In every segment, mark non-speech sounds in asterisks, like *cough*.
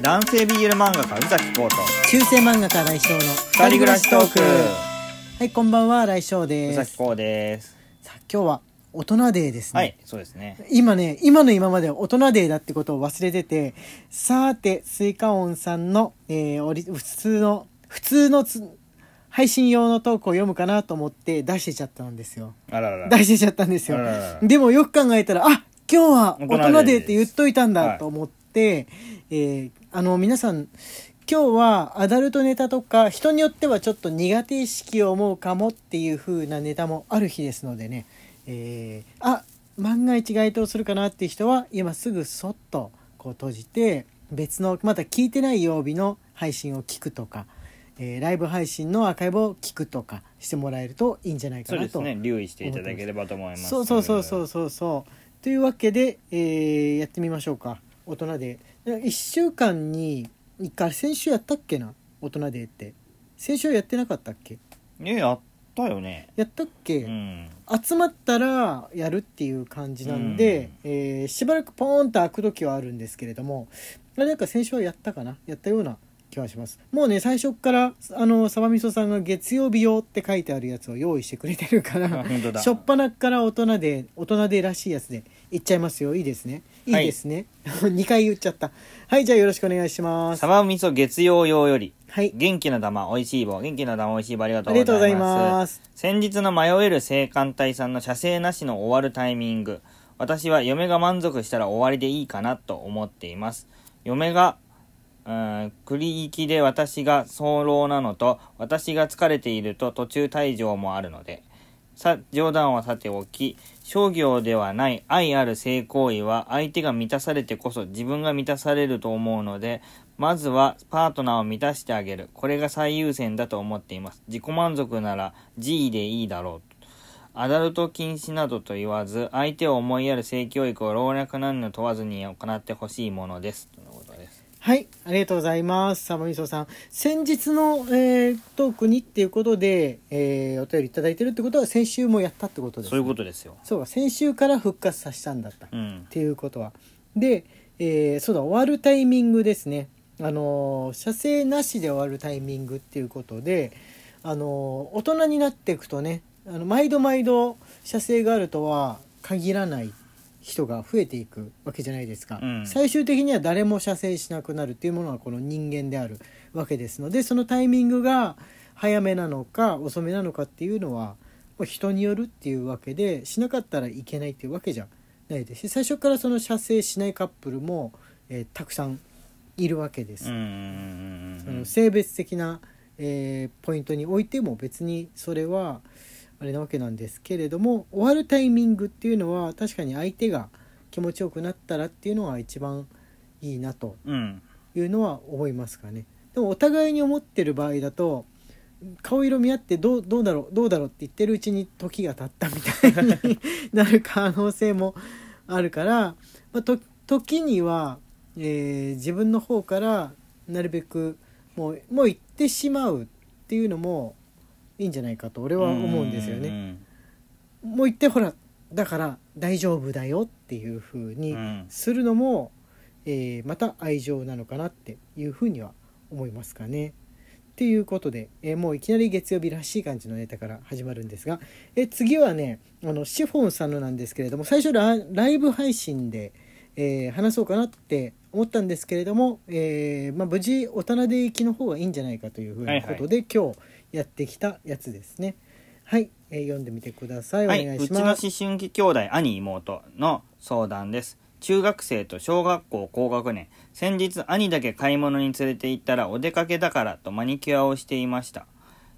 男性 BL 漫画家宇崎浩と中性漫画家来翔の二人暮らしトーク。はいこんばんは来翔です。宇崎浩です。さあ今日は大人デーですね、はいそうですね。今ね今の今まで大人デーだってことを忘れててさてスイカオンさんの、えー、オリ普通の普通のつ配信用のトークを読むかなと思って出してちゃったんですよ。あららら。出してちゃったんですよ。あらららでもよく考えたらあ今日は大大人デーって言っといたんはい。だと思って、えーあの皆さん今日はアダルトネタとか人によってはちょっと苦手意識を思うかもっていう風なネタもある日ですのでね、えーあ万が一該当するかなっていう人は今すぐそっとこう閉じて別のまだ聞いてない曜日の配信を聞くとか、えーライブ配信のアーカイブを聞くとかしてもらえるといいんじゃないかそうなとですね。留意していただければと思います。そうそうそうそうそうそう。というわけで、えーやってみましょうか大人で。1週間に1回先週やったっけな？大人でって。先週やってなかったっけ？ねやったよね。やったっけ、うん。集まったらやるっていう感じなんで、えーしばらくポーンと開く時はあるんですけれどもあれなんか先週はやったかな？やったような気はします。もうね最初からあのサバみそさんが月曜日用って書いてあるやつを用意してくれてるからしょっぱなから大人で大人でらしいやつでいっちゃいますよ。いいですね。い。いですね、*laughs* 2回言っちゃった。はいじゃあよろしくお願いします。サバ味噌月曜用より。はい。元気な玉おいしい棒。元気な玉おいしい棒ありがとうありがとうございございます。ます先日の迷える性感帯さんの射精なしの終わるタイミング。私は嫁が満足したら終わりでいいかなと思っています。嫁がうん繰り行きで私が早漏なのと私が疲れていると途中退場もあるのでさ冗談はさておき商業ではない愛ある性行為は相手が満たされてこそ自分が満たされると思うのでまずはパートナーを満たしてあげる。これが最優先だと思っています。自己満足なら G でいいだろう。アダルト禁止などと言わず相手を思いやる性教育を老若男女問わずに行ってほしいものですとのことです。はい、ありがとうございます。サバミソさん。先日の、えートークにっていうことで、えーお便りいただいてるってことは先週もやったってことです、そういうことですよそうか、先週から復活させたんだった。っうんていうことは。で、えーそうだ、終わるタイミングですね。あのー射精なしで終わるタイミングっていうことで、あのー大人になっていくとね、あの毎度毎度射精があるとは限らない人が増えていくわけじゃないですか、うん。最終的には誰も射精しなくなるっていうものがこの人間であるわけですのでそのタイミングが早めなのか遅めなのかっていうのはまあ人によるっていうわけでしなかったらいけないっていうわけじゃないです。し最初からその射精しないカップルも、えーたくさんいるわけです。その性別的な、えーポイントにおいても別にそれはあれなわけなんですけれども終わるタイミングっていうのは確かに相手が気持ちよくなったらっていうのが一番いいなとうんいうのは思いますかね。でもお互いに思ってる場合だと顔色見合ってどうどうだろうどうだろうって言ってるうちに時が経ったみたいに *laughs* なる可能性もあるから、まあ、と時には、えー自分の方からなるべくもうもう行ってしまうっていうのもいいんじゃないかと俺は思うんですよね。ねもう行ってほらだから大丈夫だよっていう風にうんするのも、えーまた愛情なのかなっていうふうには思いますかね。っていうことで、えーもういきなり月曜日らしい感じのネタから始まるんですが、えー次はねあのシフォンさんのなんですけれども最初ラライブ配信で、えー話そうかなって思ったんですけれども、えーまあ、無事大人で行きの方がいいんじゃないかというふうなことで、今日やってきたやつですね。はい、えー読んでみてください。おはい、願いうちの思ます。春期兄弟兄妹の相談です中学生と小学校高学年先日兄だけ買い物に連れて行ったらお出かけだからとマニキュアをしていました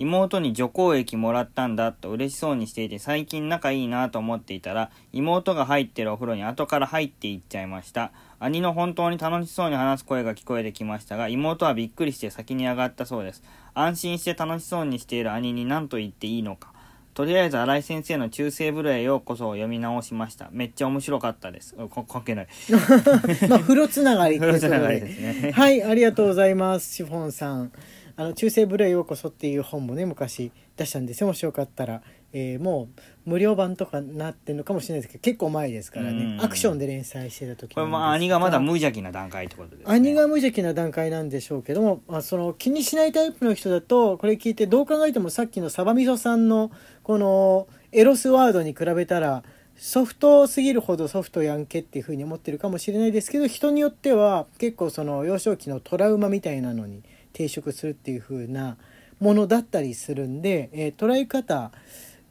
妹に除光液もらったんだと嬉しそうにしていて最近仲いいなと思っていたら妹が入ってるお風呂に後から入っていっちゃいました兄の本当に楽しそうに話す声が聞こえてきましたが妹はびっくりして先に上がったそうです安心して楽しそうにしている兄に何と言っていいのかとりあえず新井先生の中世風呂へようこそを読み直しましためっちゃ面白かったですこ関係ない。*laughs* まあ、風呂つながり風呂つながりですね。はい、ありがとうございます、シフォンさん。あの、中世ブレへようこそっていう本もね、昔出したんですよ。もしよかったらえーもう無料版とかなってるのかもしれないですけど結構前ですからね、うん。アクションで連載してた時これまあ兄がまだ無邪気な段階ってことですね。兄が無邪気な段階なんでしょうけども、まあ、その気にしないタイプの人だとこれ聞いてどう考えてもさっきのサバミソさんのこのエロスワードに比べたらソフトすぎるほどソフトやんけっていうふうに思ってるかもしれないですけど人によっては結構その幼少期のトラウマみたいなのに抵触するっていうふうなものだったりするんで、えー捉え方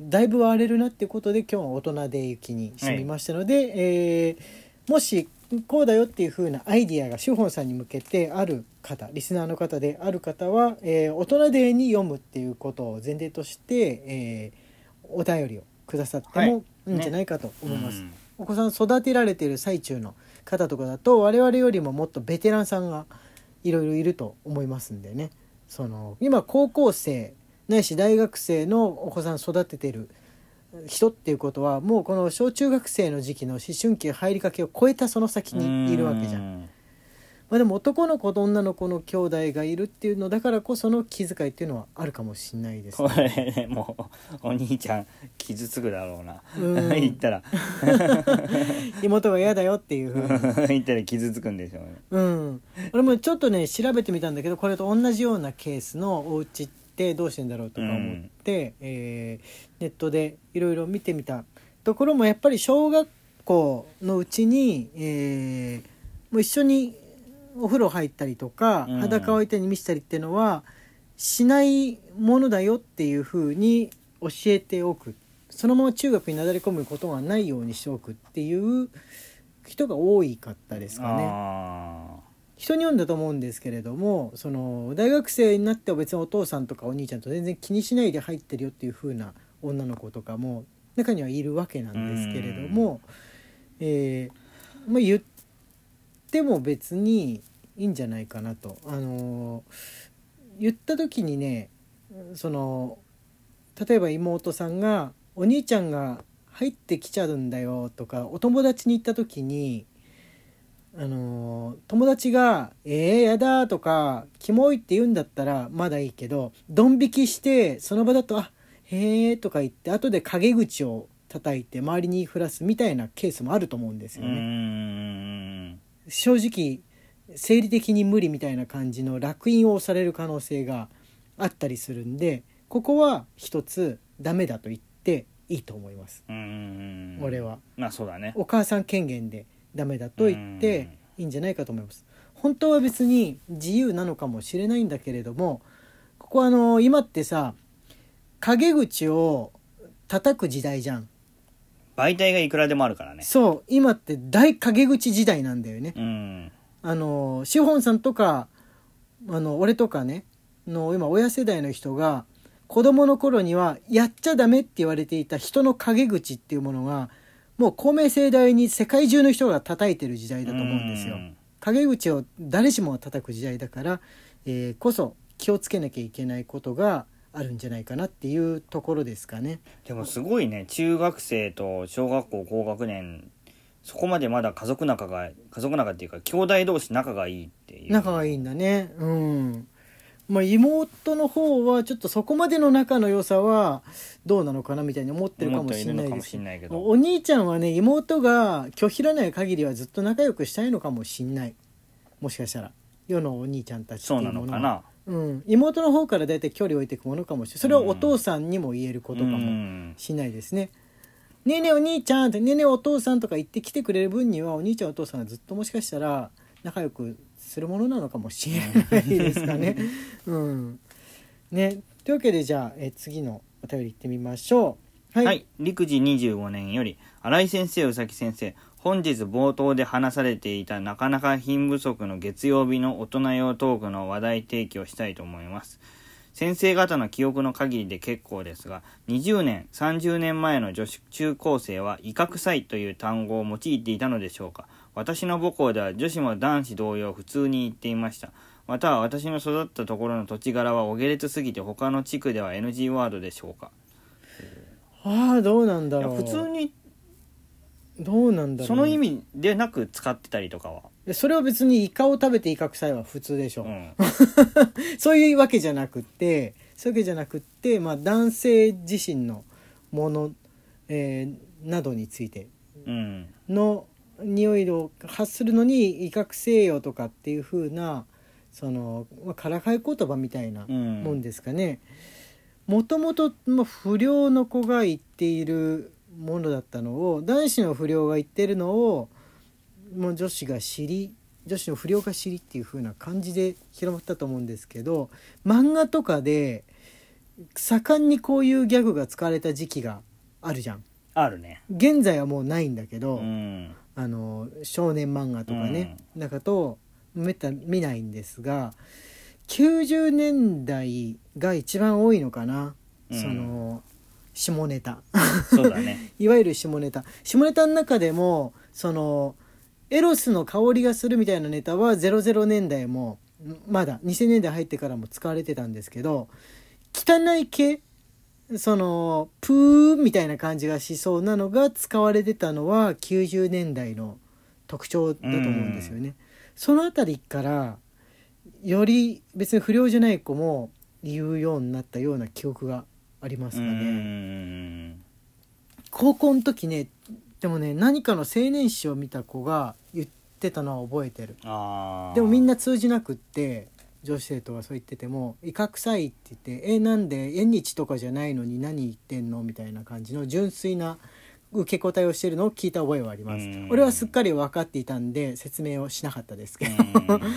だいぶ割れるなっていうことで今日は大人で行きにしてみましたので、えーもしこうだよっていう風なアイディアがシュホンさんに向けてある方リスナーの方である方は、えー大人でに読むっていうことを前提として、えーお便りをくださってはいもいいんじゃないかと思います。うん。お子さん育てられている最中の方とかだと我々よりももっとベテランさんがいろいろいると思いますんでねその今高校生ないし大学生のお子さん育ててる人っていうことはもうこの小中学生の時期の思春期入りかけを超えたその先にいるわけじゃん。うんまあ、でも男の子と女の子の兄弟がいるっていうのだからこその気遣いっていうのはあるかもしれないですこれねもうお兄ちゃん傷つくだろうな。うん。*laughs* 言ったら。*laughs* 妹が嫌だよっていうふうに。*laughs* 言ったら傷つくんでしょうね。うん、俺もちょっとね調べてみたんだけどこれと同じようなケースのお家ってどうしてんだろうとか思って、えーネットでいろいろ見てみたところもやっぱり小学校のうちに、えーもう一緒にお風呂入ったりとか、うん。裸を相手に見せたりっていうのはしないものだよっていうふうに教えておく。そのまま中学になだれ込むことがないようにしておくっていう人が多いかったですかね。あ人に読んだと思うんですけれどもその大学生になっては別にお父さんとかお兄ちゃんと全然気にしないで入ってるよっていう風な女の子とかも中にはいるわけなんですけれども、えーまあ、言っても別にいいんじゃないかなと。あの言った時にねその例えば妹さんが「お兄ちゃんが入ってきちゃうんだよ」とかお友達に行った時にあの友達が「えー、やだ」とか「キモい」って言うんだったらまだいいけどドン引きしてその場だと「あへえ」とか言って後で陰口を叩いて周りに言いふらすみたいなケースもあると思うんですよね。ん正直生理的に無理みたいな感じの烙印を押される可能性があったりするんでここは一つダメだと言っていいと思います。うん俺は。まあそうだね。お母さん権限でダメだと言っていいんじゃないかと思います。本当は別に自由なのかもしれないんだけれどもここはあの今ってさ陰口を叩く時代じゃん。媒体がいくらでもあるからね。そう今って大陰口時代なんだよね。うんあのシホンさんとかあの俺とかねの今親世代の人が子供の頃にはやっちゃダメって言われていた人の陰口っていうものがもう公明正大に世界中の人が叩いてる時代だと思うんですよ。ん陰口を誰しもが叩く時代だから、えーこそ気をつけなきゃいけないことがあるんじゃないかなっていうところですかね。でもすごいね中学生と小学校高学年そこまでまだ家族仲が家族仲っていうか兄弟同士仲がいいっていう。仲がいいんだね。うん。まあ妹の方はちょっとそこまでの仲の良さはどうなのかなみたいに思ってるかもしれないですけど。お兄ちゃんはね妹が拒否らない限りはずっと仲良くしたいのかもしんない。もしかしたら。世のお兄ちゃんたちってそいうのは。なのかな。うん、妹の方からだいたい距離を置いていくものかもしれない。それはお父さんにも言えることかうもん。しないですね。ねえねえお兄ちゃんってねえねえお父さんとか言ってきてくれる分にはお兄ちゃんお父さんはずっともしかしたら仲良くするものなのかもしれないですかね。*laughs* うん、ね。というわけでじゃあえ次のお便り行ってみましょう。はい、陸次25年より新井先生宇崎先生本日冒頭で話されていたなかなか品不足の月曜日の大人用トークの話題提供したいと思います先生方の記憶の限りで結構ですが20年30年前の女子中高生は威嚇臭いという単語を用いていたのでしょうか。私の母校では女子も男子同様普通に言っていました。または私の育ったところの土地柄はお下劣すぎて他の地区では NG ワードでしょうか。ああどうなんだろう。普通にどうなんだろう、その意味でなく使ってたりとかは、でそれは別にイカを食べて威嚇臭いは普通でしょ。うん、*laughs* そういうわけじゃなくってそういうわけじゃなくって、まあ、男性自身のもの、えーなどについてうんの匂いを発するのに威嚇せよとかっていう風なその、まあ、からかい言葉みたいなうんもんですかね。もともとまあ不良の子が言っているものだったのを男子の不良が言ってるのをもう女子が知り女子の不良が知りっていう風な感じで広まったと思うんですけど漫画とかで盛んにこういうギャグが使われた時期があるじゃん。あるね。現在はもうないんだけど、うん。あの少年漫画とかね、なんかとめったに見ないんですが90年代が一番多いのかな、うん。その下ネタ。そうだね。*laughs* いわゆる下ネタ。下ネタの中でもそのエロスの香りがするみたいなネタは00年代もまだ2000年代入ってからも使われてたんですけど汚い系そのプーみたいな感じがしそうなのが使われてたのは90年代の特徴だと思うんですよね。そのあたりからより別に不良じゃない子も言うようになったような記憶がありますうかね。ん高校の時ねでもね何かの青年誌を見た子が言ってたのは覚えてる。でもみんな通じなくって女子生徒がそう言ってても「威嚇臭い」って言って「えなんで？縁日とかじゃないのに何言ってんの?」みたいな感じの純粋な受け答えをしてるのを聞いた覚えはあります。うん。俺はすっかり分かっていたんで説明をしなかったですけど。うん。*laughs*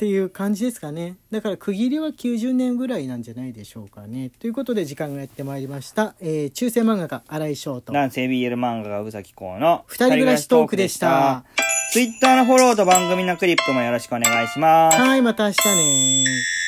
っていう感じですかね。だから区切りは90年ぐらいなんじゃないでしょうかね。ということで時間がやってまいりました、えー中世漫画家新井翔と男性 BL 漫画家宇崎公の二人暮らしトークでした。ツイッターのフォローと番組のクリップもよろしくお願いします。はいまた明日ね